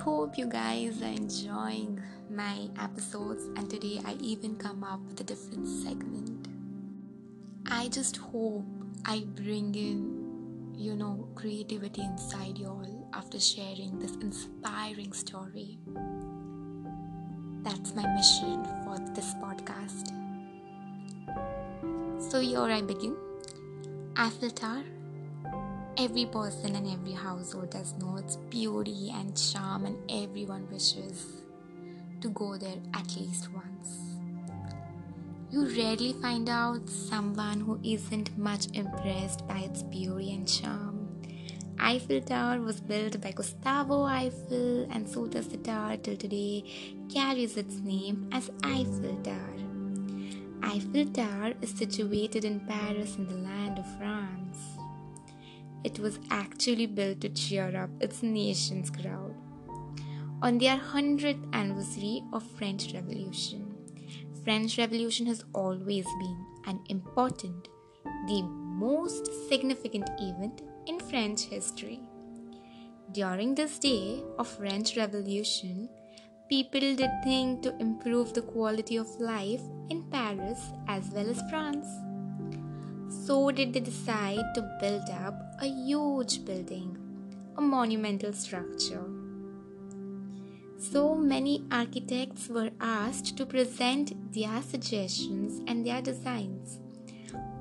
hope you guys are enjoying my episodes, and today I even come up with a different segment. I just hope I bring in, you know, creativity inside y'all after sharing this inspiring story. That's my mission for this podcast. So, here I begin. Tower Every person and every household does know its beauty and charm, and everyone wishes to go there at least once. You rarely find out someone who isn't much impressed by its beauty and charm. Eiffel Tower was built by Gustavo Eiffel, and so does the tower till today carries its name as Eiffel Tower. Eiffel Tower is situated in Paris in the land of France. It was actually built to cheer up its nation's crowd. On their 100th anniversary of French Revolution, French Revolution has always been an important, the most significant event in French history. During this day of French Revolution, people did things to improve the quality of life in Paris as well as France so did they decide to build up a huge building, a monumental structure. So many architects were asked to present their suggestions and their designs,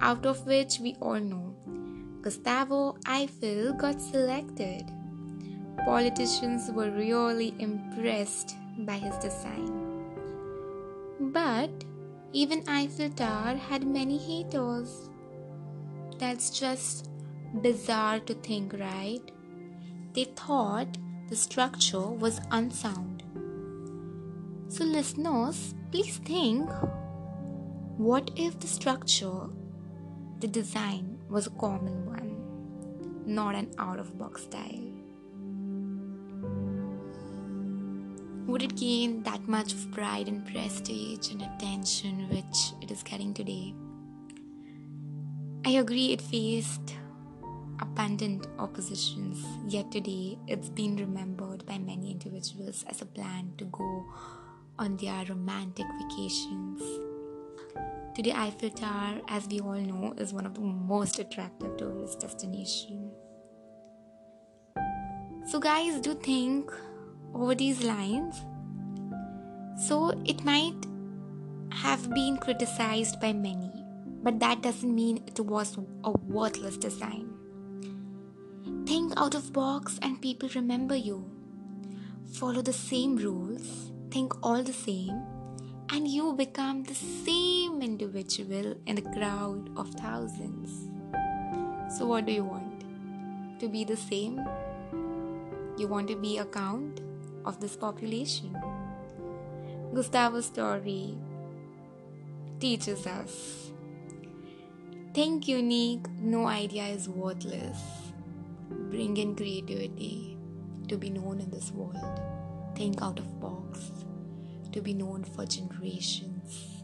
out of which we all know Gustavo Eiffel got selected. Politicians were really impressed by his design. But even Eiffel Tower had many haters. That's just bizarre to think, right? They thought the structure was unsound. So, listeners, please think what if the structure, the design, was a common one, not an out of box style? Would it gain that much of pride and prestige and attention which it is getting today? I agree it faced abundant oppositions, yet today it's been remembered by many individuals as a plan to go on their romantic vacations. Today, Eiffel Tower, as we all know, is one of the most attractive tourist destinations. So, guys, do think over these lines. So, it might have been criticized by many but that doesn't mean it was a worthless design. Think out of box and people remember you. Follow the same rules, think all the same, and you become the same individual in a crowd of thousands. So, what do you want? To be the same? You want to be a count of this population? Gustavo's story teaches us Think unique, no idea is worthless. Bring in creativity to be known in this world. Think out of box to be known for generations.